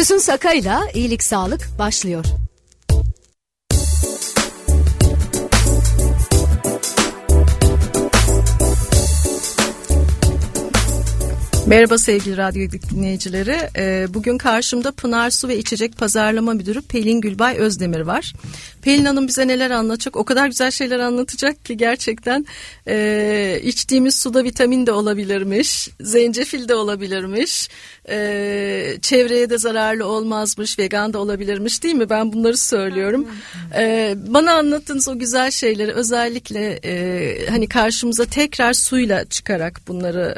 Füsun Sakay'la iyilik sağlık başlıyor. Merhaba sevgili radyo dinleyicileri. Ee, bugün karşımda Pınar Su ve İçecek Pazarlama Müdürü Pelin Gülbay Özdemir var. Pelin Hanım bize neler anlatacak? O kadar güzel şeyler anlatacak ki gerçekten e, içtiğimiz suda vitamin de olabilirmiş, zencefil de olabilirmiş, e, çevreye de zararlı olmazmış, vegan da olabilirmiş değil mi? Ben bunları söylüyorum. E, bana anlattığınız o güzel şeyleri özellikle e, hani karşımıza tekrar suyla çıkarak bunları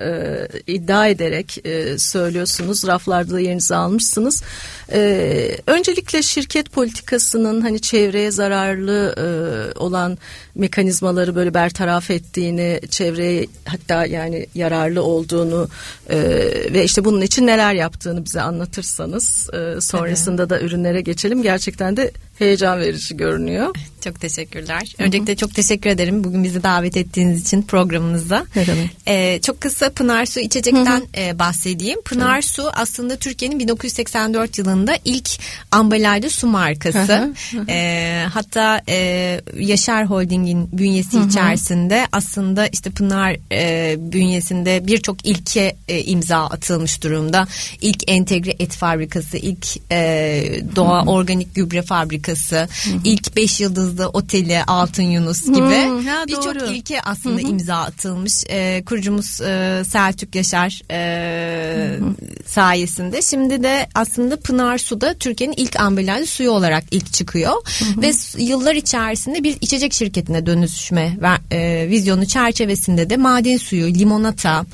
e, iddia ederek e, söylüyorsunuz. Raflarda da yerinizi almışsınız. E, öncelikle şirket politikasının hani çevreye zararlı e, olan mekanizmaları böyle bertaraf ettiğini, çevreye hatta yani yararlı olduğunu e, ve işte bunun için neler yaptığını bize anlatırsanız e, sonrasında da ürünlere geçelim. Gerçekten de heyecan verici görünüyor. Çok teşekkürler. Öncelikle çok teşekkür ederim bugün bizi davet ettiğiniz için programınızda. Ne demek? Ee, çok kısa Pınar Su içecekten e, bahsedeyim. Pınar Su aslında Türkiye'nin 1984 yılında ilk ambalajlı su markası. Ee, hatta e, Yaşar Holding'in bünyesi içerisinde aslında işte Pınar e, bünyesinde birçok ilke e, imza atılmış durumda. İlk entegre et fabrikası, ilk e, doğa organik gübre fabrikası, ilk 5 yıldızlı oteli Altın Yunus gibi birçok ilke aslında imza atılmış. E, kurucumuz e, Selçuk Yaşar e, sayesinde. Şimdi de aslında Pınar Su'da Türkiye'nin ilk ambalajlı suyu olarak ilk çıkıyor. Ve s- yıllar içerisinde bir içecek şirketine dönüşme ve, e, vizyonu çerçevesinde de maden suyu, limonata,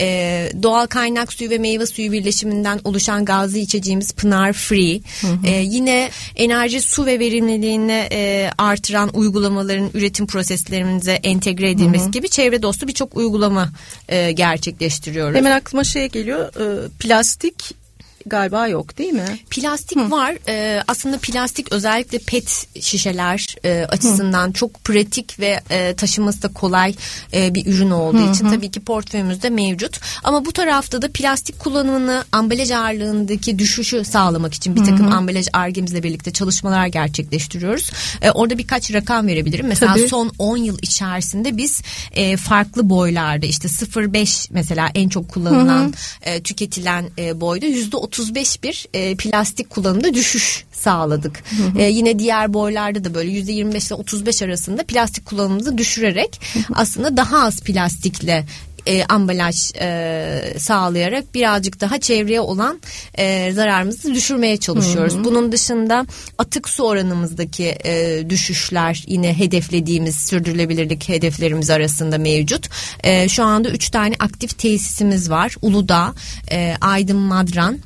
e, doğal kaynak suyu ve meyve suyu birleşiminden oluşan gazlı içeceğimiz Pınar Free. E, yine enerji su ve verimliliğini e, artıran uygulamaların üretim proseslerimize entegre edilmesi gibi çevre dostu birçok uygulama e, gerçekleştiriyoruz. Hemen aklıma şey geliyor. e, plastik galiba yok değil mi? Plastik var. Ee, aslında plastik özellikle pet şişeler e, açısından çok pratik ve e, taşıması da kolay e, bir ürün olduğu için tabii ki portföyümüzde mevcut. Ama bu tarafta da plastik kullanımını ambalaj ağırlığındaki düşüşü sağlamak için bir takım ambalaj argemizle birlikte çalışmalar gerçekleştiriyoruz. E, orada birkaç rakam verebilirim. Mesela Tabii. son 10 yıl içerisinde biz e, farklı boylarda işte 0.5 mesela en çok kullanılan e, tüketilen e, boyda %35 bir e, plastik kullanımda düşüş sağladık. E, yine diğer boylarda da böyle %25 ile 35 arasında plastik kullanımımızı düşürerek aslında daha az plastikle e, ambalaj e, sağlayarak birazcık daha çevreye olan e, zararımızı düşürmeye çalışıyoruz. Bunun dışında atık su oranımızdaki e, düşüşler yine hedeflediğimiz sürdürülebilirlik hedeflerimiz arasında mevcut. E, şu anda üç tane aktif tesisimiz var. Uludağ, e, Aydın Madran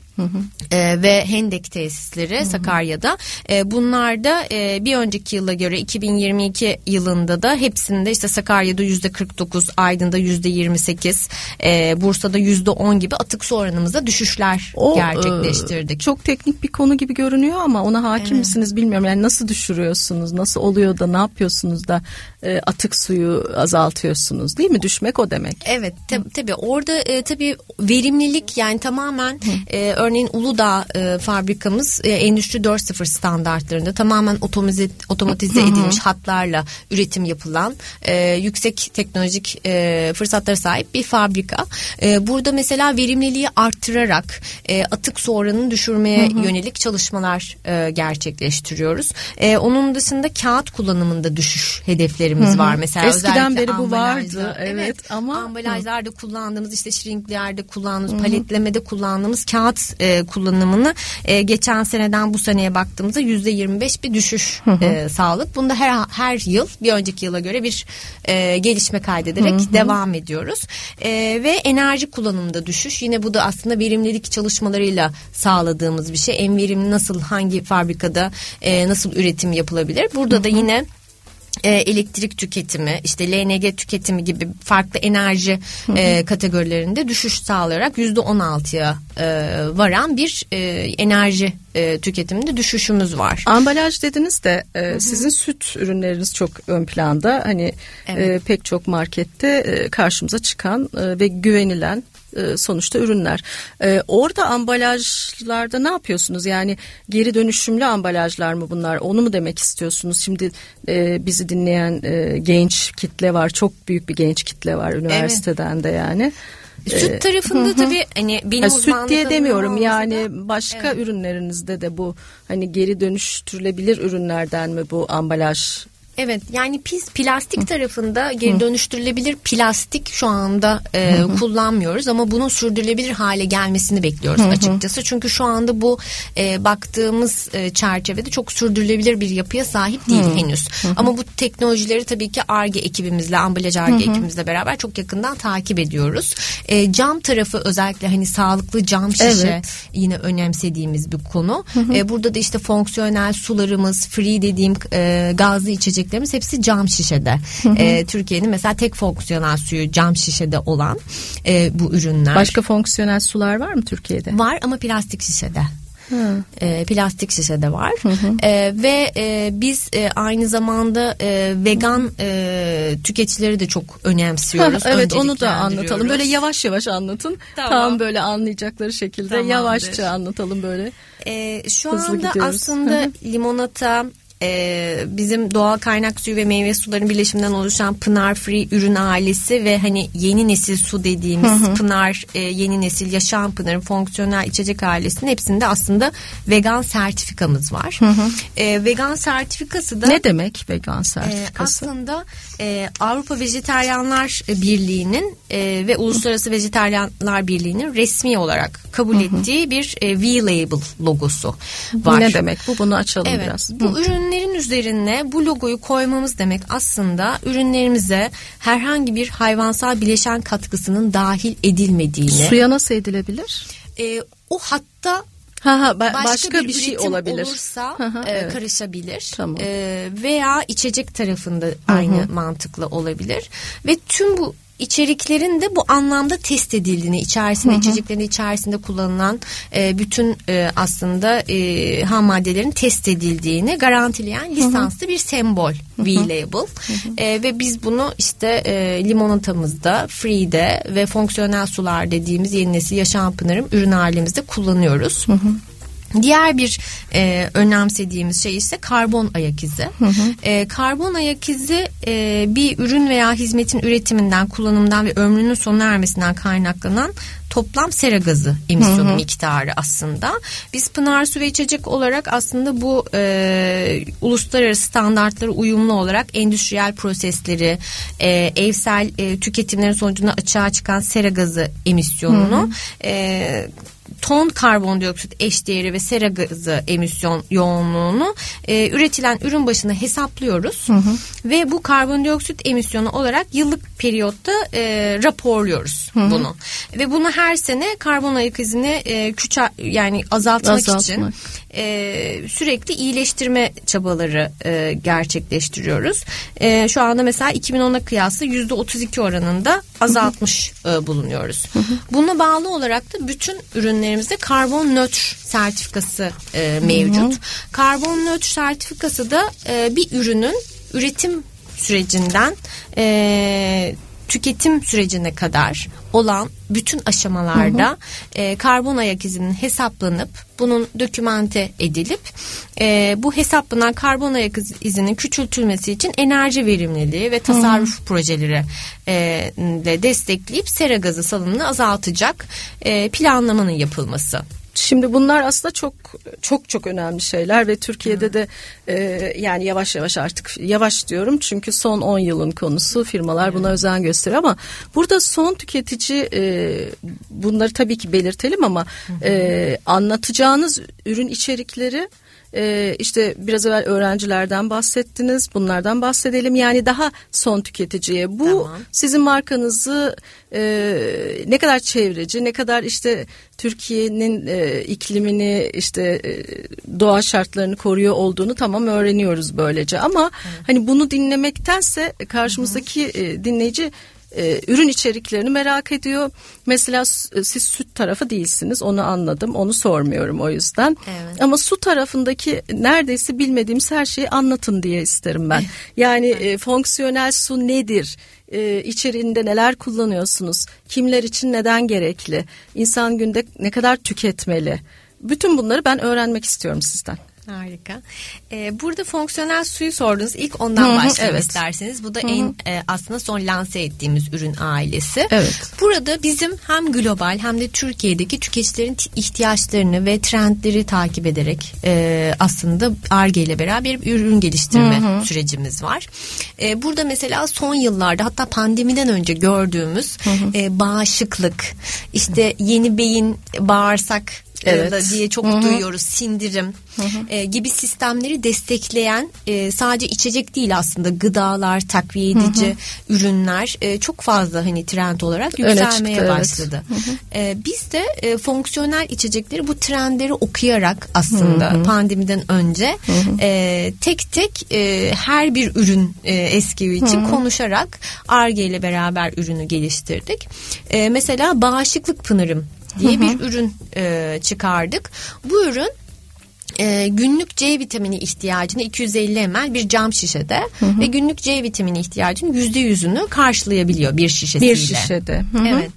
e, ve Hendek tesisleri Sakarya'da. E, bunlar da e, bir önceki yıla göre 2022 yılında da hepsinde işte Sakarya'da yüzde 49, Aydın'da yüzde 28, e, Bursa'da yüzde 10 gibi atık su oranımızda düşüşler O gerçekleştirdik. e, çok teknik bir konu gibi görünüyor ama ona hakim misiniz bilmiyorum. Yani nasıl düşürüyorsunuz? Nasıl oluyor da ne yapıyorsunuz da e, atık suyu azaltıyorsunuz? Değil mi? Düşmek o demek. Evet tab- tabii orada e, tabii verimlilik yani tamamen e, örneğin Uludağ e, fabrikamız e, Endüstri 4.0 standartlarında tamamen otomize, otomatize edilmiş hatlarla üretim yapılan e, yüksek teknolojik e, fırsatlara sahip bir fabrika. E, burada mesela verimliliği arttırarak e, atık su oranını düşürmeye yönelik çalışmalar e, gerçekleştiriyoruz. E, onun dışında kağıt kullanımında düşüş hedeflerimiz var. Mesela Eskiden beri bu vardı, ambalajda. evet, ama- ambalajlarda kullandığımız işte shrinklerde kullandığımız paletlemede kullandığımız kağıt e, kullanımını e, geçen seneden bu seneye baktığımızda yüzde 25 bir düşüş e, sağladık. Bunda her her yıl bir önceki yıla göre bir e, gelişme kaydederek devam ediyoruz. E, ve enerji kullanımında düşüş yine bu da aslında verimlilik çalışmalarıyla sağladığımız bir şey. En verimli nasıl hangi fabrikada e, nasıl üretim yapılabilir? Burada da yine e, elektrik tüketimi, işte LNG tüketimi gibi farklı enerji e, kategorilerinde düşüş sağlayarak yüzde 16'ya e, varan bir e, enerji e, tüketiminde düşüşümüz var. Ambalaj dediniz de e, sizin süt ürünleriniz çok ön planda. Hani Evet. e, pek çok markette e, karşımıza çıkan e, ve güvenilen e, sonuçta ürünler. E, orada ambalajlarda ne yapıyorsunuz? Yani geri dönüşümlü ambalajlar mı bunlar? Onu mu demek istiyorsunuz? Şimdi e, bizi dinleyen e, genç kitle var. Çok büyük bir genç kitle var üniversiteden evet. de yani. Süt tarafında hı tabii hani benim yani süt diye demiyorum yani da, başka evet. ürünlerinizde de bu hani geri dönüştürülebilir ürünlerden mi bu ambalaj Evet yani pis plastik tarafında geri dönüştürülebilir plastik şu anda e, kullanmıyoruz ama bunun sürdürülebilir hale gelmesini bekliyoruz açıkçası. Çünkü şu anda bu e, baktığımız e, çerçevede çok sürdürülebilir bir yapıya sahip değil henüz. Ama bu teknolojileri tabii ki ARGE ekibimizle ambalaj ARGE ekibimizle beraber çok yakından takip ediyoruz. E, cam tarafı özellikle hani sağlıklı cam şişe evet. yine önemsediğimiz bir konu. E, burada da işte fonksiyonel sularımız free dediğim e, gazlı içecek içeceklerimiz hepsi cam şişede. E, Türkiye'nin mesela tek fonksiyonel suyu cam şişede olan e, bu ürünler. Başka fonksiyonel sular var mı Türkiye'de? Var ama plastik şişede. E, plastik şişede var hı hı. E, ve e, biz e, aynı zamanda e, vegan e, tüketicileri de çok önemsiyoruz. Ha, evet onu da anlatalım. Böyle yavaş yavaş anlatın. Tamam. Tam böyle anlayacakları şekilde Tamamdır. yavaşça anlatalım böyle. E, şu Hızlı anda gidiyoruz. aslında limonata, e, bizim doğal kaynak suyu ve meyve suların birleşiminden oluşan Pınar Free ürün ailesi ve hani yeni nesil su dediğimiz hı hı. Pınar e, yeni nesil yaşam Pınar'ın fonksiyonel içecek ailesinin hepsinde aslında vegan sertifikamız var. Hı hı. E, vegan sertifikası da ne demek vegan sertifikası? E, aslında e, Avrupa Vejeteryanlar Birliği'nin e, ve Uluslararası Vejeteryanlar Birliği'nin resmi olarak kabul hı hı. ettiği bir e, V-Label logosu var. Ne demek bu? Bunu açalım evet, biraz. Bu ürün ürünlerin üzerine bu logoyu koymamız demek aslında ürünlerimize herhangi bir hayvansal bileşen katkısının dahil edilmediğini. Suya nasıl edilebilir? E, o hatta Ha ha başka, başka bir, bir şey olabilir. Olursa ha, ha, e, evet. karışabilir. Tamam. E, veya içecek tarafında aynı Hı-hı. mantıkla olabilir. Ve tüm bu içeriklerin de bu anlamda test edildiğini içerisinde hı hı. içeceklerin içerisinde kullanılan e, bütün e, aslında e, ham maddelerin test edildiğini garantileyen lisanslı hı hı. bir sembol V-Label e, ve biz bunu işte e, limonatamızda, free'de ve fonksiyonel sular dediğimiz yeni nesil yaşam pınarım ürün halimizde kullanıyoruz. Hı hı. Diğer bir e, önemsediğimiz şey ise karbon ayak izi. Hı hı. E, karbon ayak izi e, bir ürün veya hizmetin üretiminden, kullanımından ve ömrünün sona ermesinden kaynaklanan toplam sera gazı emisyonu hı hı. miktarı aslında. Biz Pınar Su ve İçecek olarak aslında bu e, uluslararası standartlara uyumlu olarak endüstriyel prosesleri, e, evsel e, tüketimlerin sonucunda açığa çıkan sera gazı emisyonunu hı hı. E, ton karbondioksit eşdeğeri ve sera gazı emisyon yoğunluğunu e, üretilen ürün başına hesaplıyoruz hı hı. ve bu karbondioksit emisyonu olarak yıllık periyotta e, raporluyoruz hı hı. bunu ve bunu her sene karbon ayak izini e, küçe yani azaltmak, azaltmak. için e, sürekli iyileştirme çabaları e, gerçekleştiriyoruz. E, şu anda mesela 2010'a kıyasla %32 oranında azaltmış e, bulunuyoruz. Buna bağlı olarak da bütün ürünlerimizde karbon nötr sertifikası e, mevcut. Karbon nötr sertifikası da e, bir ürünün üretim sürecinden e, tüketim sürecine kadar olan bütün aşamalarda hı hı. E, karbon ayak izinin hesaplanıp bunun dokümante edilip e, bu hesaplanan karbon ayak izinin küçültülmesi için enerji verimliliği ve tasarruf hı projeleri e, de destekleyip sera gazı salınımını azaltacak e, planlamanın yapılması. Şimdi bunlar aslında çok çok çok önemli şeyler ve Türkiye'de de e, yani yavaş yavaş artık yavaş diyorum. Çünkü son 10 yılın konusu firmalar buna özen gösteriyor ama burada son tüketici e, bunları tabii ki belirtelim ama e, anlatacağınız ürün içerikleri e, işte biraz evvel öğrencilerden bahsettiniz. Bunlardan bahsedelim. Yani daha son tüketiciye. Bu tamam. sizin markanızı e, ne kadar çevreci, ne kadar işte Türkiye'nin e, iklimini işte e, doğa şartlarını koruyor olduğunu tamam öğreniyoruz böylece. Ama evet. hani bunu dinlemektense karşımızdaki e, dinleyici e, ürün içeriklerini merak ediyor. Mesela e, siz süt tarafı değilsiniz onu anladım onu sormuyorum o yüzden. Evet. Ama su tarafındaki neredeyse bilmediğimiz her şeyi anlatın diye isterim ben. Yani e, fonksiyonel su nedir? e, içeriğinde neler kullanıyorsunuz? Kimler için neden gerekli? İnsan günde ne kadar tüketmeli? Bütün bunları ben öğrenmek istiyorum sizden. Harika. Ee, burada fonksiyonel suyu sordunuz. İlk ondan Hı hı, başlayalım evet. isterseniz. Bu da en e, aslında son lanse ettiğimiz ürün ailesi. Evet. Burada bizim hem global hem de Türkiye'deki tüketicilerin ihtiyaçlarını ve trendleri takip ederek e, aslında ARGE ile beraber bir ürün geliştirme sürecimiz var. E, burada mesela son yıllarda hatta pandemiden önce gördüğümüz e, bağışıklık, işte yeni beyin, bağırsak Evet. da diye çok duyuyoruz sindirim e, gibi sistemleri destekleyen e, sadece içecek değil aslında gıdalar takviye edici ürünler e, çok fazla hani trend olarak yükselmeye çıktı, evet. başladı. E, biz de e, fonksiyonel içecekleri bu trendleri okuyarak aslında pandemiden önce e, tek tek e, her bir ürün e, eski için konuşarak ARGE ile beraber ürünü geliştirdik. E, mesela bağışıklık pınarım diye bir ürün e, çıkardık. Bu ürün e, günlük C vitamini ihtiyacını 250 ml bir cam şişede ve günlük C vitamini ihtiyacının %100'ünü karşılayabiliyor bir şişesiyle. Bir şişede. Hı hı. Evet.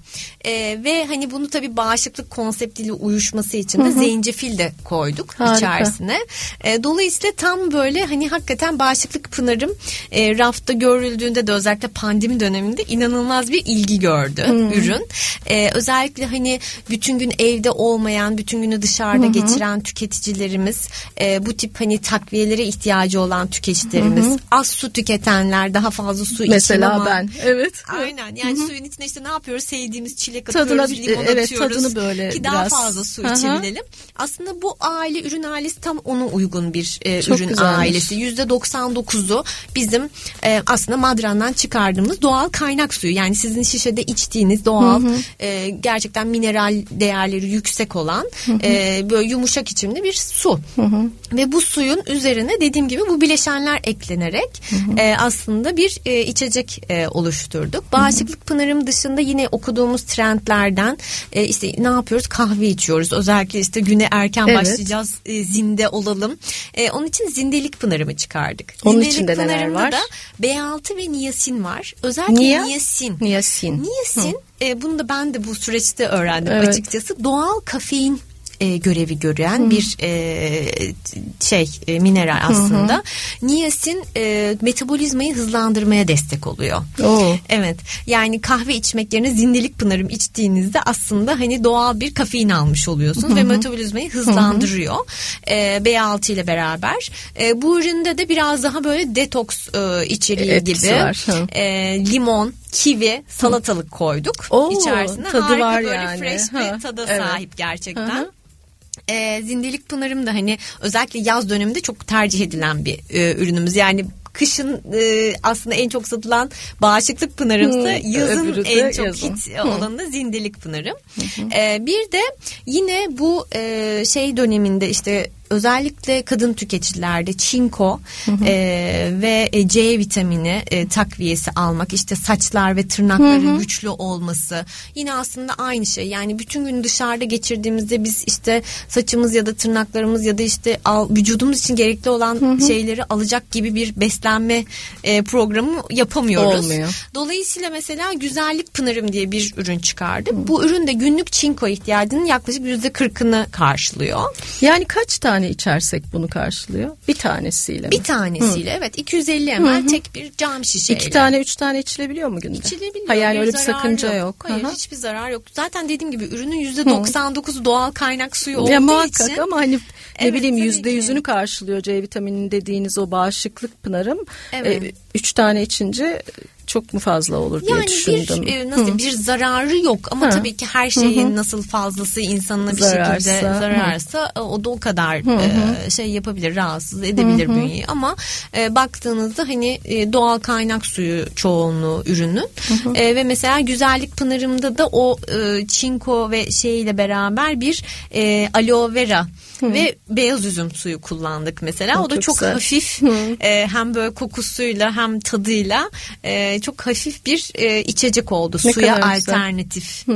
E, ve hani bunu tabii bağışıklık konseptiyle uyuşması için de zencefil de koyduk Harika. içerisine. E, dolayısıyla tam böyle hani hakikaten bağışıklık pınarım e, rafta görüldüğünde de özellikle pandemi döneminde inanılmaz bir ilgi gördü ürün. E, özellikle hani bütün gün evde olmayan, bütün günü dışarıda geçiren tüketicilerimiz, e, bu tip hani takviyelere ihtiyacı olan tüketicilerimiz, az su tüketenler, daha fazla su Mesela ama ben. Evet. Aynen yani suyun içine işte ne yapıyoruz sevdiğimiz çilek Tadına atıyoruz bir- limon evet, atıyoruz tadını böyle ki daha biraz- fazla su Hı hı. içebilelim. Aslında bu aile ürün ailesi tam ona uygun bir e, Çok ürün güzelmiş. ailesi. Yüzde 99'u bizim e, aslında madrandan çıkardığımız doğal kaynak suyu. Yani sizin şişede içtiğiniz doğal e, gerçekten mineral değerleri yüksek olan e, böyle yumuşak içimli bir su. Ve bu suyun üzerine dediğim gibi bu bileşenler eklenerek e, aslında bir e, içecek e, oluşturduk. Bağışıklık pınarım dışında yine okuduğumuz trendlerden e, işte ne yapıyoruz? Kahve içiyoruz. Özellikle işte güne erken Evet. başlayacağız. e, zinde olalım. E, onun için zindelik pınarımı çıkardık. Onun zindelik içinde neler var? da B6 ve niyasin var. Özellikle Niye? niyasin. Niyasin. Niyasin e, bunu da ben de bu süreçte öğrendim Evet. açıkçası. Doğal kafein e, görevi gören bir e, şey e, mineral aslında. Niyasin e, metabolizmayı hızlandırmaya destek oluyor. Oo. Evet. Yani kahve içmek yerine zindelik pınarım içtiğinizde aslında hani doğal bir kafein almış oluyorsunuz ve metabolizmayı hızlandırıyor. E, B6 ile beraber. E, bu üründe de biraz daha böyle detoks e, içeriği Etkisi gibi. var, hı. E, limon, kivi, salatalık koyduk Oo, içerisine. tadı Harika var böyle yani. fresh Ha, bir tada evet. sahip gerçekten. Hı hı. E, zindelik pınarım da hani özellikle yaz döneminde çok tercih edilen bir e, ürünümüz. Yani kışın e, aslında en çok satılan bağışıklık pınarımsa Hı, yazın en çok yazın. hit olanı da zindelik pınarım. E, bir de yine bu e, şey döneminde işte özellikle kadın tüketicilerde çinko e, ve e, C vitamini e, takviyesi almak işte saçlar ve tırnakların güçlü olması yine aslında aynı şey yani bütün gün dışarıda geçirdiğimizde biz işte saçımız ya da tırnaklarımız ya da işte al, vücudumuz için gerekli olan şeyleri alacak gibi bir beslenme e, programı yapamıyoruz. Olmuyor. Dolayısıyla mesela güzellik pınarım diye bir ürün çıkardık. Bu ürün de günlük çinko ihtiyacının yaklaşık yüzde kırkını karşılıyor. Yani kaç tane içersek bunu karşılıyor? Bir tanesiyle mi? Bir tanesiyle evet 250 ml tek bir cam şişeyle. İki tane üç tane içilebiliyor mu günde? İçilebiliyor. Ha yani öyle bir sakınca yok. Hayır Aha. hiçbir zarar yok. Zaten dediğim gibi ürünün yüzde 99 doğal kaynak suyu olduğu Ya muhakkak için. ama hani ne Evet, bileyim tabii yüzde ki. yüzünü karşılıyor C vitamini dediğiniz o bağışıklık pınarım. Evet. E, üç tane içince çok mu fazla olur diye Yani düşündüm. bir e, nasıl bir zararı yok ama Hı. tabii ki her şeyin nasıl fazlası insanına bir Zararsa, şekilde hı. zararsa e, o da o kadar e, şey yapabilir rahatsız edebilir bünyeyi. Ama e, baktığınızda hani e, doğal kaynak suyu çoğunluğu ürünün E, ve mesela güzellik pınarımda da o e, çinko ve şeyle beraber bir e, aloe vera ve beyaz üzüm suyu kullandık mesela. Hı, o da çok çok güzel. hafif e, hem böyle kokusuyla hem tadıyla e, çok hafif bir e, içecek oldu. Ne Suya kadar güzel. alternatif.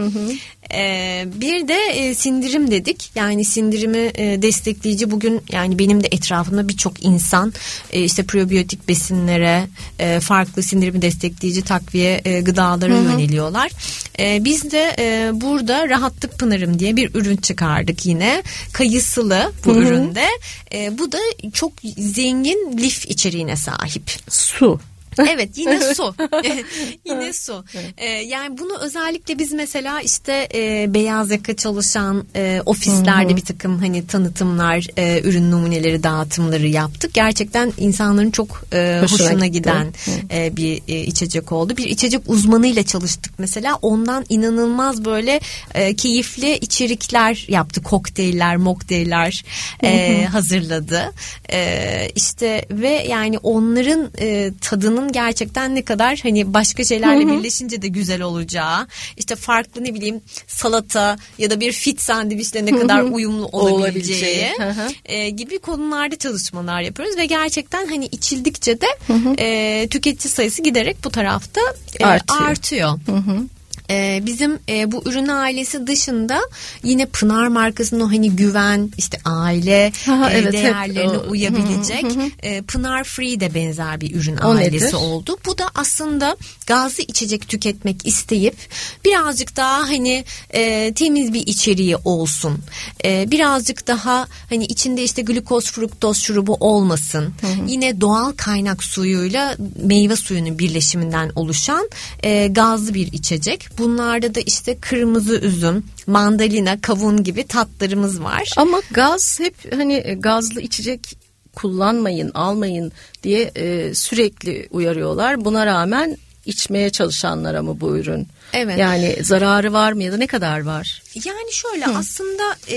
E, bir de e, sindirim dedik. Yani sindirimi e, destekleyici bugün yani benim de etrafımda birçok insan e, işte probiyotik besinlere, e, farklı sindirimi destekleyici takviye e, gıdalara yöneliyorlar. E, biz de e, burada Rahatlık Pınarım diye bir ürün çıkardık yine. Kayısılı bu üründe. E, bu da çok zengin lif içeriğine sahip. Su. Evet yine su. yine su. Ee, yani bunu özellikle biz mesela işte e, beyaz yaka çalışan e, ofislerde bir takım hani tanıtımlar, e, ürün numuneleri dağıtımları yaptık. Gerçekten insanların çok e, Hoşuna hoşuna, giden e, bir e, içecek oldu. Bir içecek uzmanıyla çalıştık mesela. Ondan inanılmaz böyle e, keyifli içerikler yaptı. Kokteyller, mokteyller e, hazırladı. E, işte ve yani onların e, tadının gerçekten ne kadar hani başka şeylerle birleşince de güzel olacağı. işte farklı ne bileyim salata ya da bir fit sandviçle ne kadar uyumlu olabileceği e, gibi konularda çalışmalar yapıyoruz ve gerçekten hani içildikçe de e, tüketici sayısı giderek bu tarafta e, Artıyor. artıyor. E, bizim e, bu ürün ailesi dışında yine Pınar markasının o hani güven işte aile Ha, e, evet, hep değerlerine o- uyabilecek e, Pınar Free de benzer bir ürün O ailesi nedir? oldu. Bu da aslında gazlı içecek tüketmek isteyip birazcık daha hani e, temiz bir içeriği olsun. E, birazcık daha hani içinde işte glukoz fruktoz şurubu olmasın. Yine doğal kaynak suyuyla meyve suyunun birleşiminden oluşan e, gazlı bir içecek. Bunlarda da işte kırmızı üzüm, mandalina, kavun gibi tatlarımız var. Ama gaz hep hani e, gazlı içecek kullanmayın, almayın diye e, sürekli uyarıyorlar. Buna rağmen içmeye çalışanlara mı bu ürün? Evet. Yani zararı var mı ya da ne kadar var? Yani şöyle aslında e,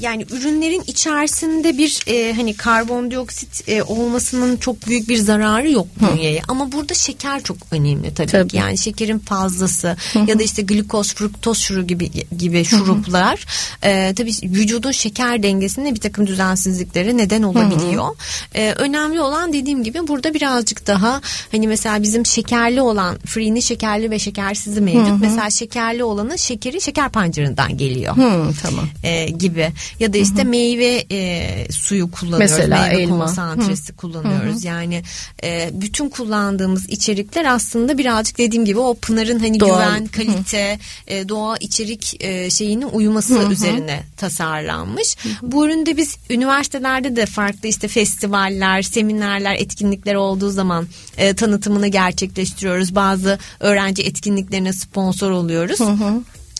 yani ürünlerin içerisinde bir e, hani karbondioksit e, olmasının çok büyük bir zararı yok bünyeye ama burada şeker çok önemli tabii, Tabii. ki. Yani şekerin fazlası ya da işte glikoz, fruktoz şurubu gibi gibi şuruplar e, tabii vücudun şeker dengesinde bir takım düzensizliklere neden olabiliyor. E, önemli olan dediğim gibi burada birazcık daha hani mesela bizim şekerli olan free'nin şekerli ve şekersizi mevcut. Mesela şekerli olanın şekeri şeker pancarından geliyor. Hmm, tamam. e, gibi. Ya da işte meyve e, suyu kullanıyoruz Mesela meyve elma. konsantresi kullanıyoruz. Yani e, bütün kullandığımız içerikler aslında birazcık dediğim gibi o Pınar'ın hani Doğal. güven kalite e, doğa içerik e, şeyinin uyuması üzerine tasarlanmış. Bu üründe biz üniversitelerde de farklı işte festivaller seminerler etkinlikler olduğu zaman e, tanıtımını gerçekleştiriyoruz. Bazı öğrenci etkinliklerine sponsor oluyoruz.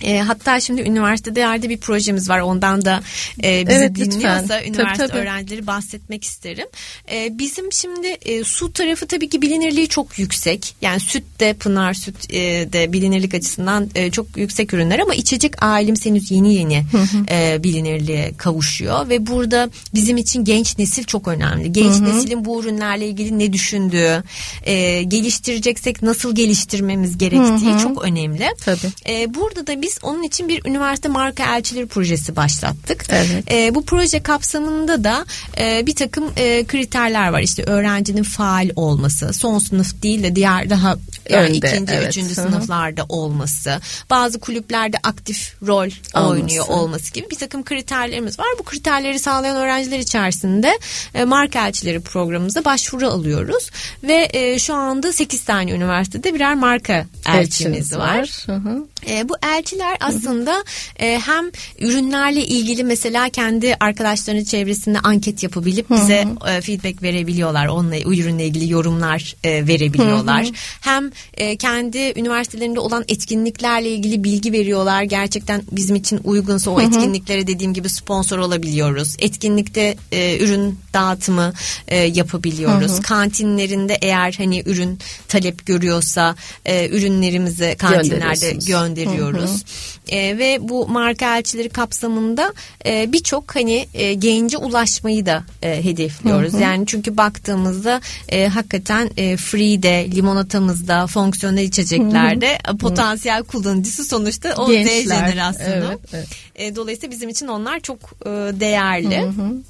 E, hatta şimdi üniversitede yerde bir projemiz var. Ondan da e, bizi Evet, dinliyorsa Tabii, üniversite tabii. öğrencileri bahsetmek isterim. E, bizim şimdi e, su tarafı tabii ki bilinirliği çok yüksek. Yani süt de Pınar süt e, de bilinirlik açısından e, çok yüksek ürünler ama içecek ailemiz henüz yeni yeni e, bilinirliğe kavuşuyor ve burada bizim için genç nesil çok önemli. Genç neslin bu ürünlerle ilgili ne düşündüğü, e, geliştireceksek nasıl geliştirmemiz gerektiği çok önemli. Tabii. E, burada da biz onun için bir üniversite marka elçileri projesi başlattık. Evet. E, bu proje kapsamında da e, bir takım e, kriterler var. İşte öğrencinin faal olması, son sınıf değil de diğer daha yani Önde, ikinci, evet. üçüncü sınıflarda olması, bazı kulüplerde aktif rol Alması. oynuyor olması gibi bir takım kriterlerimiz var. Bu kriterleri sağlayan öğrenciler içerisinde e, marka elçileri programımıza başvuru alıyoruz ve e, şu anda 8 tane üniversitede birer marka elçimiz var. Hı hı. E, bu elçiler aslında e, hem ürünlerle ilgili mesela kendi arkadaşlarının çevresinde anket yapabilip bize e, feedback verebiliyorlar. Onunla o ürünle ilgili yorumlar e, verebiliyorlar. Hem e, kendi üniversitelerinde olan etkinliklerle ilgili bilgi veriyorlar. Gerçekten bizim için uygunsa o etkinliklere dediğim gibi sponsor olabiliyoruz. Etkinlikte e, ürün dağıtımı e, yapabiliyoruz. Kantinlerinde eğer hani ürün talep görüyorsa e, ürünlerimizi kantinlerde gönderiyoruz. E, ve bu marka elçileri kapsamında e, birçok hani e, gence ulaşmayı da e, hedefliyoruz. Hı hı. Yani çünkü baktığımızda e, hakikaten e, Free'de, limonatamızda, fonksiyonel içeceklerde hı hı. potansiyel kullanıcısı sonuçta o Gençler. Z jenerasyonu. Evet, evet. E, dolayısıyla bizim için onlar çok e, değerli. Hı hı.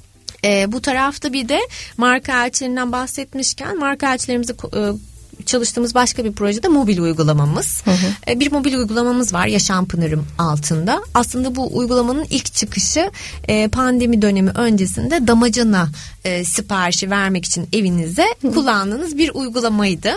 E, bu tarafta bir de marka elçilerinden bahsetmişken marka elçilerimizi e, çalıştığımız başka bir projede mobil uygulamamız. Hı hı. E, bir mobil uygulamamız var Yaşam Pınarım altında. Aslında bu uygulamanın ilk çıkışı e, pandemi dönemi öncesinde damacana e, siparişi vermek için evinize hı. kullandığınız bir uygulamaydı.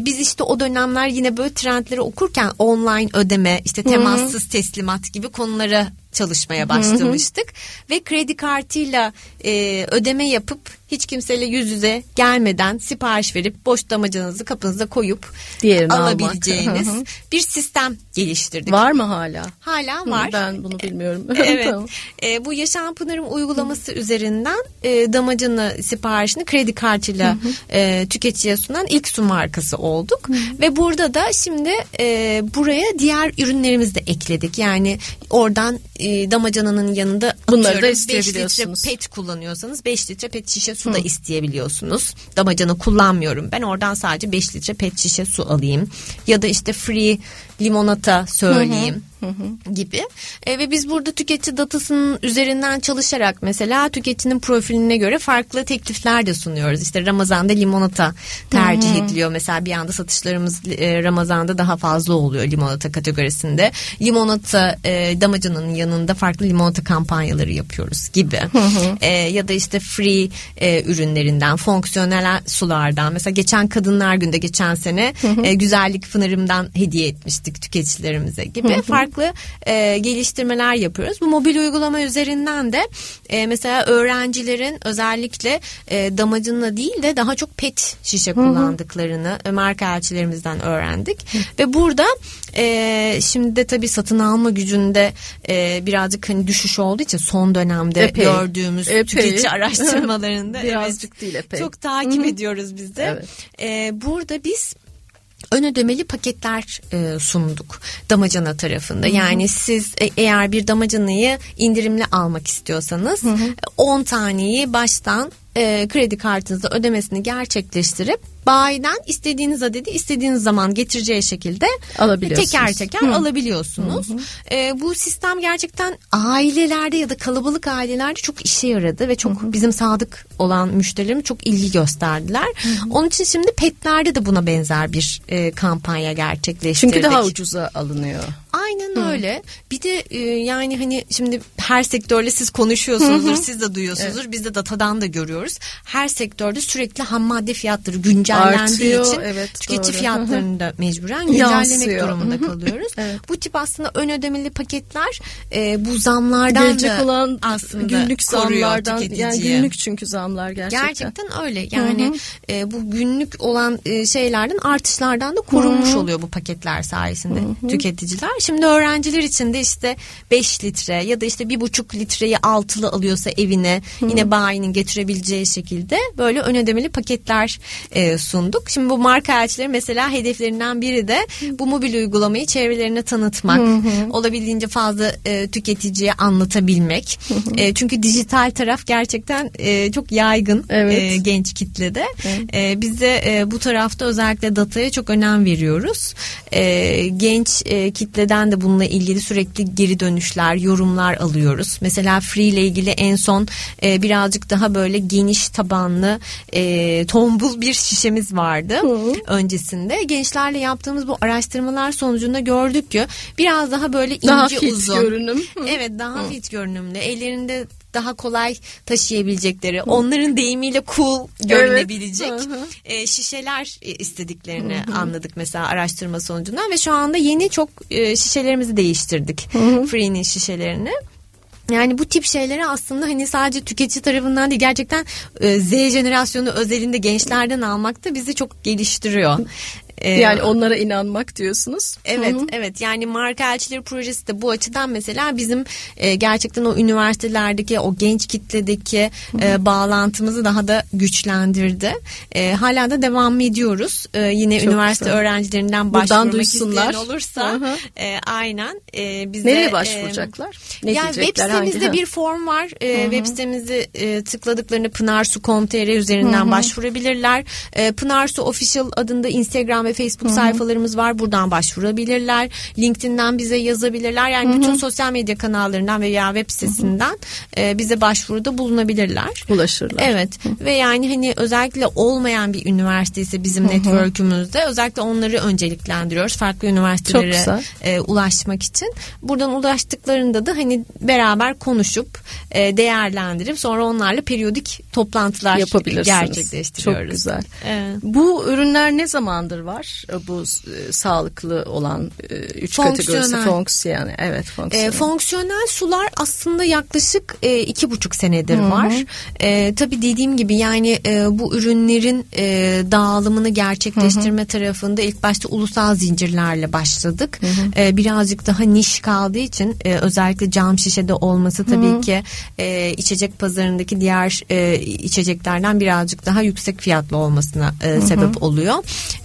Biz işte o dönemler yine böyle trendleri okurken online ödeme, işte temassız teslimat gibi konuları çalışmaya başlamıştık. Hı hı. Ve kredi kartıyla e, ödeme yapıp hiç kimseyle yüz yüze gelmeden sipariş verip boş damacanızı kapınıza koyup Diğerini alabileceğiniz almak. bir sistem geliştirdik. Var mı hala? Hala var. Ben bunu bilmiyorum. evet. tamam. e, bu Yaşam Pınar'ın uygulaması hı. üzerinden e, damacana siparişini kredi kartıyla e, tüketiciye sunan ilk su markası olduk. Hı. Ve burada da şimdi e, buraya diğer ürünlerimizi de ekledik. Yani oradan e, damacananın yanında Bunları da isteyebiliyorsunuz. 5 litre pet kullanıyorsanız 5 litre pet şişe su Hı. da isteyebiliyorsunuz. Damacana kullanmıyorum. Ben oradan sadece 5 litre pet şişe su alayım. Ya da işte free limonata söyleyeyim. Hı hı gibi. E, ve biz burada tüketici datasının üzerinden çalışarak mesela tüketicinin profiline göre farklı teklifler de sunuyoruz. İşte Ramazan'da limonata tercih hı hı. ediliyor. Mesela bir anda satışlarımız e, Ramazan'da daha fazla oluyor limonata kategorisinde. Limonata e, damacanın yanında farklı limonata kampanyaları yapıyoruz gibi. Hı hı. E, ya da işte free e, ürünlerinden, fonksiyonel sulardan. Mesela geçen Kadınlar Günde geçen sene hı hı. E, güzellik fınarımdan hediye etmiştik tüketicilerimize gibi. Farklı e, geliştirmeler yapıyoruz. Bu mobil uygulama üzerinden de e, mesela öğrencilerin özellikle e, damacınla değil de daha çok pet şişe kullandıklarını marka elçilerimizden öğrendik. Ve burada e, şimdi de tabii satın alma gücünde e, birazcık hani düşüş olduğu için son dönemde epey, gördüğümüz epey. tüketici araştırmalarında birazcık evet, değil epey. Çok takip ediyoruz biz de. Evet. E, burada biz ön ödemeli paketler e, sunduk damacana tarafında. Hı hı. Yani siz e, eğer bir damacanayı indirimli almak istiyorsanız hı hı. 10 taneyi baştan e, kredi kartınızda ödemesini gerçekleştirip bayiden istediğiniz adedi istediğiniz zaman getireceği şekilde teker teker Hı. alabiliyorsunuz. Hı hı. E, bu sistem gerçekten ailelerde ya da kalabalık ailelerde çok işe yaradı ve çok hı hı. bizim sadık olan müşterilerim çok ilgi gösterdiler. Hı hı. Onun için şimdi petlerde de buna benzer bir e, kampanya gerçekleştirdik. Çünkü daha ucuza alınıyor. Aynen Hı. öyle. Bir de e, yani hani şimdi her sektörle siz konuşuyorsunuzdur, Hı-hı. siz de duyuyorsunuzdur. Evet. Biz de datadan da görüyoruz. Her sektörde sürekli ham madde fiyatları güncellendiği Artıyor, için evet, tüketici doğru. fiyatlarını da mecburen güncellemek durumunda kalıyoruz. evet. Bu tip aslında ön ödemeli paketler e, bu zamlardan Gelecek da olan aslında günlük zamlardan yani günlük çünkü zamlar gerçekten. Gerçekten öyle. Yani e, bu günlük olan e, şeylerden artışlardan da korunmuş Hı-hı. oluyor bu paketler sayesinde Hı-hı. tüketiciler. Şimdi öğrenciler için de işte 5 litre ya da işte bir buçuk litreyi altılı alıyorsa evine Hı. yine bayinin getirebileceği şekilde böyle ön ödemeli paketler e, sunduk. Şimdi bu marka elçileri mesela hedeflerinden biri de bu mobil uygulamayı çevrelerine tanıtmak. Hı hı. Olabildiğince fazla e, tüketiciye anlatabilmek. Hı hı. E, çünkü dijital taraf gerçekten e, çok yaygın evet. e, genç kitlede. Evet. E, biz de e, bu tarafta özellikle dataya çok önem veriyoruz. E, genç e, kitlede Freen'den de bununla ilgili sürekli geri dönüşler, yorumlar alıyoruz. Mesela Free ile ilgili en son e, birazcık daha böyle geniş tabanlı e, tombul bir şişemiz vardı Hı. öncesinde. Gençlerle yaptığımız bu araştırmalar sonucunda gördük ki biraz daha böyle ince daha fit uzun. görünüm. Evet daha Hı. fit görünümlü. Ellerinde daha kolay taşıyabilecekleri, Hı. onların deyimiyle cool görünebilecek evet. e, şişeler istediklerini Hı. anladık mesela araştırma sonucundan ve şu anda yeni çok e, şişelerimizi değiştirdik. Free'nin şişelerini. Yani bu tip şeyleri aslında hani sadece tüketici tarafından değil gerçekten e, Z jenerasyonu özelinde gençlerden almak da bizi çok geliştiriyor. E, yani onlara inanmak diyorsunuz. Evet, Hı-hı. evet. Yani marka elçileri projesi de bu açıdan mesela bizim e, gerçekten o üniversitelerdeki o genç kitledeki e, bağlantımızı daha da güçlendirdi. E, hala da devam ediyoruz. E, yine Çok üniversite güzel. öğrencilerinden başvurmak isteyen olursa e, aynen e, bize Nereye başvuracaklar? E, ne yani web sitemizde bir form var. E, web sitemizi e, tıkladıklarını pınarsu.com.tr üzerinden Hı-hı. başvurabilirler. E, Pınarsu Official adında Instagram ve Facebook Hı-hı. sayfalarımız var. Buradan başvurabilirler. LinkedIn'den bize yazabilirler. Yani Hı-hı. bütün sosyal medya kanallarından veya web sitesinden e, bize başvuruda bulunabilirler. Ulaşırlar. Evet. Hı-hı. Ve yani hani özellikle olmayan bir üniversite ise bizim Hı-hı. network'ümüzde özellikle onları önceliklendiriyoruz. Farklı üniversitelere e, ulaşmak için. Buradan ulaştıklarında da hani beraber konuşup e, değerlendirip sonra onlarla periyodik toplantılar gerçekleştiriyoruz. Çok güzel. Evet. Bu ürünler ne zamandır var? Bu e, sağlıklı olan e, üç kategorisi fonksiyonel. Evet fonksiyonel. E, fonksiyonel sular aslında yaklaşık e, iki buçuk senedir Hı-hı. var. E, tabii dediğim gibi yani e, bu ürünlerin e, dağılımını gerçekleştirme Hı-hı. tarafında ilk başta ulusal zincirlerle başladık. E, birazcık daha niş kaldığı için e, özellikle cam şişede olması tabii Hı-hı. ki e, içecek pazarındaki diğer e, içeceklerden birazcık daha yüksek fiyatlı olmasına e, sebep oluyor.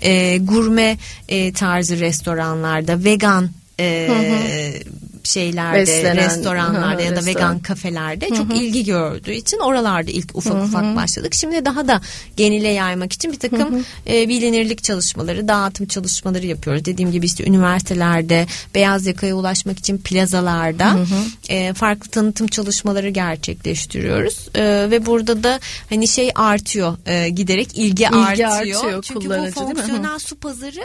E, gurme e, tarzı restoranlarda vegan e, hı hı şeylerde, Beslenen, restoranlarda ya da restoran. vegan kafelerde hı hı. çok ilgi gördüğü için oralarda ilk ufak hı hı. ufak başladık. Şimdi daha da genile yaymak için bir takım hı hı. E, bilinirlik çalışmaları, dağıtım çalışmaları yapıyoruz. Dediğim gibi işte üniversitelerde, beyaz yakaya ulaşmak için plazalarda hı hı. E, farklı tanıtım çalışmaları gerçekleştiriyoruz. E, ve burada da hani şey artıyor, e, giderek ilgi, ilgi artıyor. artıyor. Çünkü bu fonksiyonel su pazarı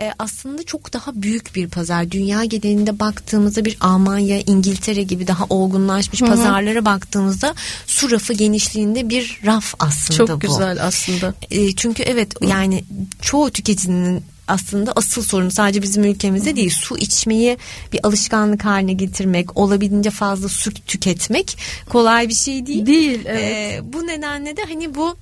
e, aslında çok daha büyük bir pazar. Dünya genelinde baktığımızda bir Almanya, İngiltere gibi daha olgunlaşmış Hı-hı. pazarlara baktığımızda su rafı genişliğinde bir raf aslında çok bu. Çok güzel aslında. E, çünkü evet Hı. yani çoğu tüketicinin aslında asıl sorun sadece bizim ülkemizde değil su içmeyi bir alışkanlık haline getirmek olabildiğince fazla su tüketmek kolay bir şey değil. Değil evet. Ee, bu nedenle de hani bu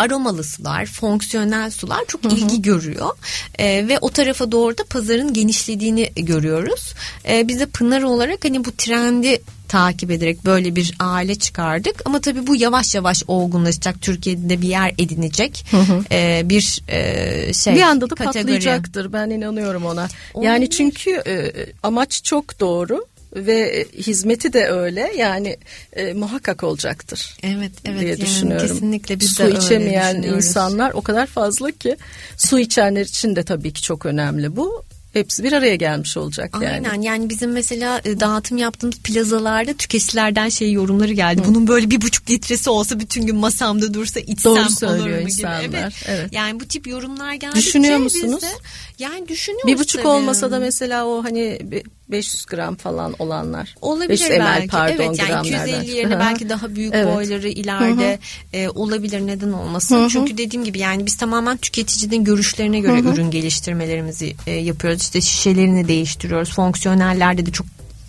aromalı sular, fonksiyonel sular çok Hı-hı. ilgi görüyor. E, ve o tarafa doğru da pazarın genişlediğini görüyoruz. E, biz de Pınar olarak hani bu trendi takip ederek böyle bir aile çıkardık. Ama tabii bu yavaş yavaş olgunlaşacak. Türkiye'de bir yer edinecek hı hı. E, bir e, şey. Bir anda da kategori. patlayacaktır. Ben inanıyorum ona. Olabilir. Yani çünkü e, amaç çok doğru ve hizmeti de öyle yani e, muhakkak olacaktır. Evet evet diye yani düşünüyorum. Kesinlikle biz su de içemeyen insanlar o kadar fazla ki su içenler için de tabii ki çok önemli bu hepsi bir araya gelmiş olacak yani. Aynen yani bizim mesela e, dağıtım yaptığımız plazalarda tüketicilerden şey yorumları geldi. Hı. Bunun böyle bir buçuk litresi olsa bütün gün masamda dursa içsem Doğru olur mu insanlar. gibi. Evet. evet. Yani bu tip yorumlar geldi. Düşünüyor musunuz? De, yani düşünüyoruz Bir buçuk tabii. olmasa da mesela o hani 500 gram falan olanlar. Olabilir 500 belki. ml pardon evet, yani 250 yerine belki daha büyük evet. boyları ileride e, olabilir neden olmasın. Hı-hı. Çünkü dediğim gibi yani biz tamamen tüketicinin görüşlerine göre Hı-hı. ürün geliştirmelerimizi e, yapıyoruz. İşte şişelerini değiştiriyoruz. Fonksiyonellerde de çok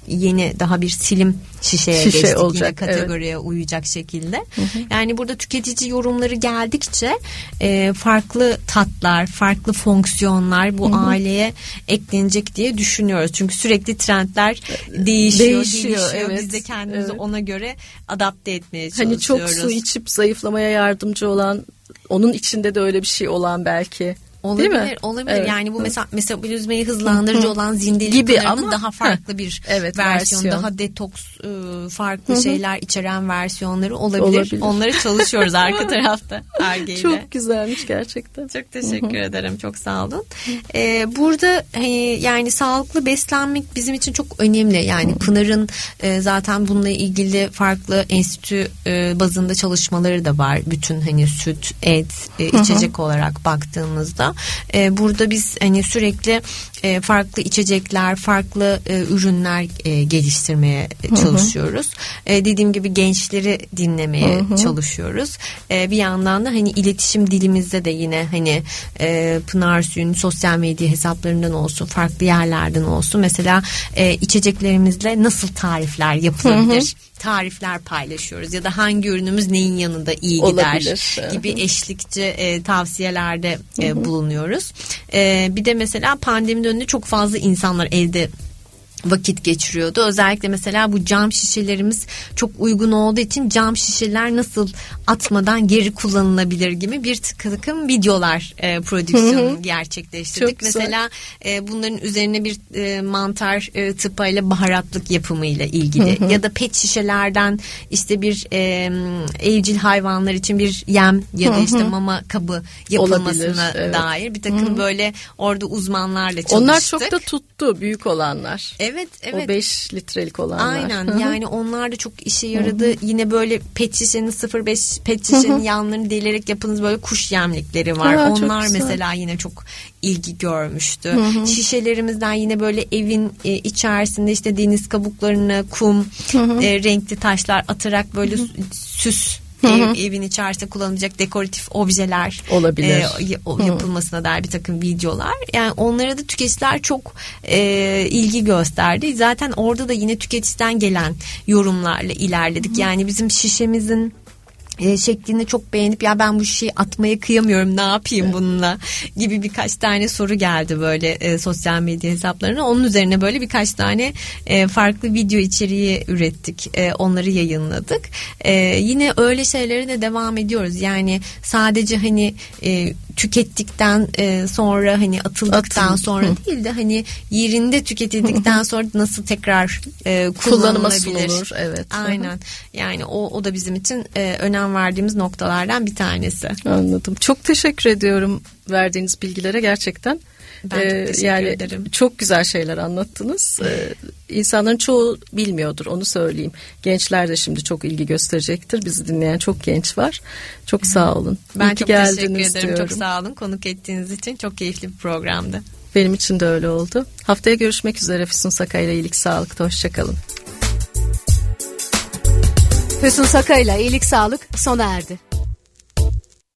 yeni daha bir silim şişeye Şişe geçtik olacak, yine kategoriye evet. uyacak şekilde. Hı hı. Yani burada tüketici yorumları geldikçe e, farklı tatlar, farklı fonksiyonlar bu hı hı. aileye eklenecek diye düşünüyoruz. Çünkü sürekli trendler değişiyor, değişiyor. değişiyor. Evet. Biz de kendimizi evet. ona göre adapte etmeye çalışıyoruz. Hani çok su içip zayıflamaya yardımcı olan onun içinde de öyle bir şey olan belki Olabilir, Değil mi? olabilir. Evet. Yani bu mesela metabolizmayı hızlandırıcı olan zindelik gibi ama daha farklı bir evet, versiyon, versiyon, daha detoks ıı, farklı Hı-hı. şeyler içeren versiyonları olabilir. olabilir. Onları çalışıyoruz arka tarafta Erge'yle. Çok güzelmiş gerçekten. Çok teşekkür Hı-hı. ederim. Çok sağ olun. Ee, burada hani, yani sağlıklı beslenmek bizim için çok önemli. Yani Hı-hı. Pınar'ın e, zaten bununla ilgili farklı enstitü e, bazında çalışmaları da var. Bütün hani süt, et, e, içecek olarak baktığımızda e, burada biz hani sürekli e, farklı içecekler, farklı e, ürünler e, geliştirmeye çalışıyoruz. Hı hı. E, dediğim gibi gençleri dinlemeye hı hı. çalışıyoruz. E, bir yandan da hani iletişim dilimizde de yine hani e, Pınar Suyu'nun sosyal medya hesaplarından olsun, farklı yerlerden olsun. Mesela e, içeceklerimizle nasıl tarifler yapılabilir? Hı hı tarifler paylaşıyoruz ya da hangi ürünümüz neyin yanında iyi gider Olabilir. gibi eşlikçi e, tavsiyelerde e, bulunuyoruz. E, bir de mesela pandemi döneminde çok fazla insanlar evde vakit geçiriyordu. Özellikle mesela bu cam şişelerimiz çok uygun olduğu için cam şişeler nasıl atmadan geri kullanılabilir gibi bir takım videolar e, prodüksiyonu gerçekleştirdik. Çok mesela e, bunların üzerine bir e, mantar e, tıpayla baharatlık yapımıyla ilgili ya da pet şişelerden işte bir e, evcil hayvanlar için bir yem ya da işte mama kabı yapılmasına Olabilir, evet. dair bir takım böyle orada uzmanlarla çalıştık. Onlar çok da tuttu büyük olanlar. Evet evet. O 5 litrelik olanlar. Aynen yani onlar da çok işe yaradı. Yine böyle pet şişenin 05 pet şişenin yanlarını delerek yapınız böyle kuş yemlikleri var. Ha, çok onlar mesela yine çok ilgi görmüştü. Şişelerimizden yine böyle evin e, içerisinde işte deniz kabuklarını, kum, e, renkli taşlar atarak böyle süs ev- evin içerisinde kullanılacak dekoratif objeler Olabilir. e, yapılmasına dair bir takım videolar. Yani onlara da tüketiciler çok e, ilgi gösterdi. Zaten orada da yine tüketiciden gelen yorumlarla ilerledik. Yani bizim şişemizin e, şeklini çok beğenip ya ben bu şişeyi atmaya kıyamıyorum ne yapayım bununla gibi birkaç tane soru geldi böyle e, sosyal medya hesaplarına. Onun üzerine böyle birkaç tane e, farklı video içeriği ürettik. E, onları yayınladık. E, yine öyle şeylere de devam ediyoruz. Yani sadece hani e, tükettikten e, sonra hani atıldıktan Atın. sonra değil de hani yerinde tüketildikten sonra nasıl tekrar e, Kullanıma sunulur, evet. Aynen. Yani o o da bizim için e, önem verdiğimiz noktalardan bir tanesi. Anladım. Çok teşekkür ediyorum verdiğiniz bilgilere gerçekten. Ben Ee, teşekkür yani ederim. Çok güzel şeyler anlattınız. Ee, insanların çoğu bilmiyordur onu söyleyeyim. Gençler de şimdi çok ilgi gösterecektir. Bizi dinleyen çok genç var. Çok sağ olun. Ben İyi çok teşekkür ederim. diyorum. Çok sağ olun konuk ettiğiniz için. Çok keyifli bir programdı. Benim için de öyle oldu. Haftaya görüşmek üzere Füsun Sakay'la iyilik sağlıkta. Hoşçakalın. Füsun Sakay'la iyilik sağlık sona erdi.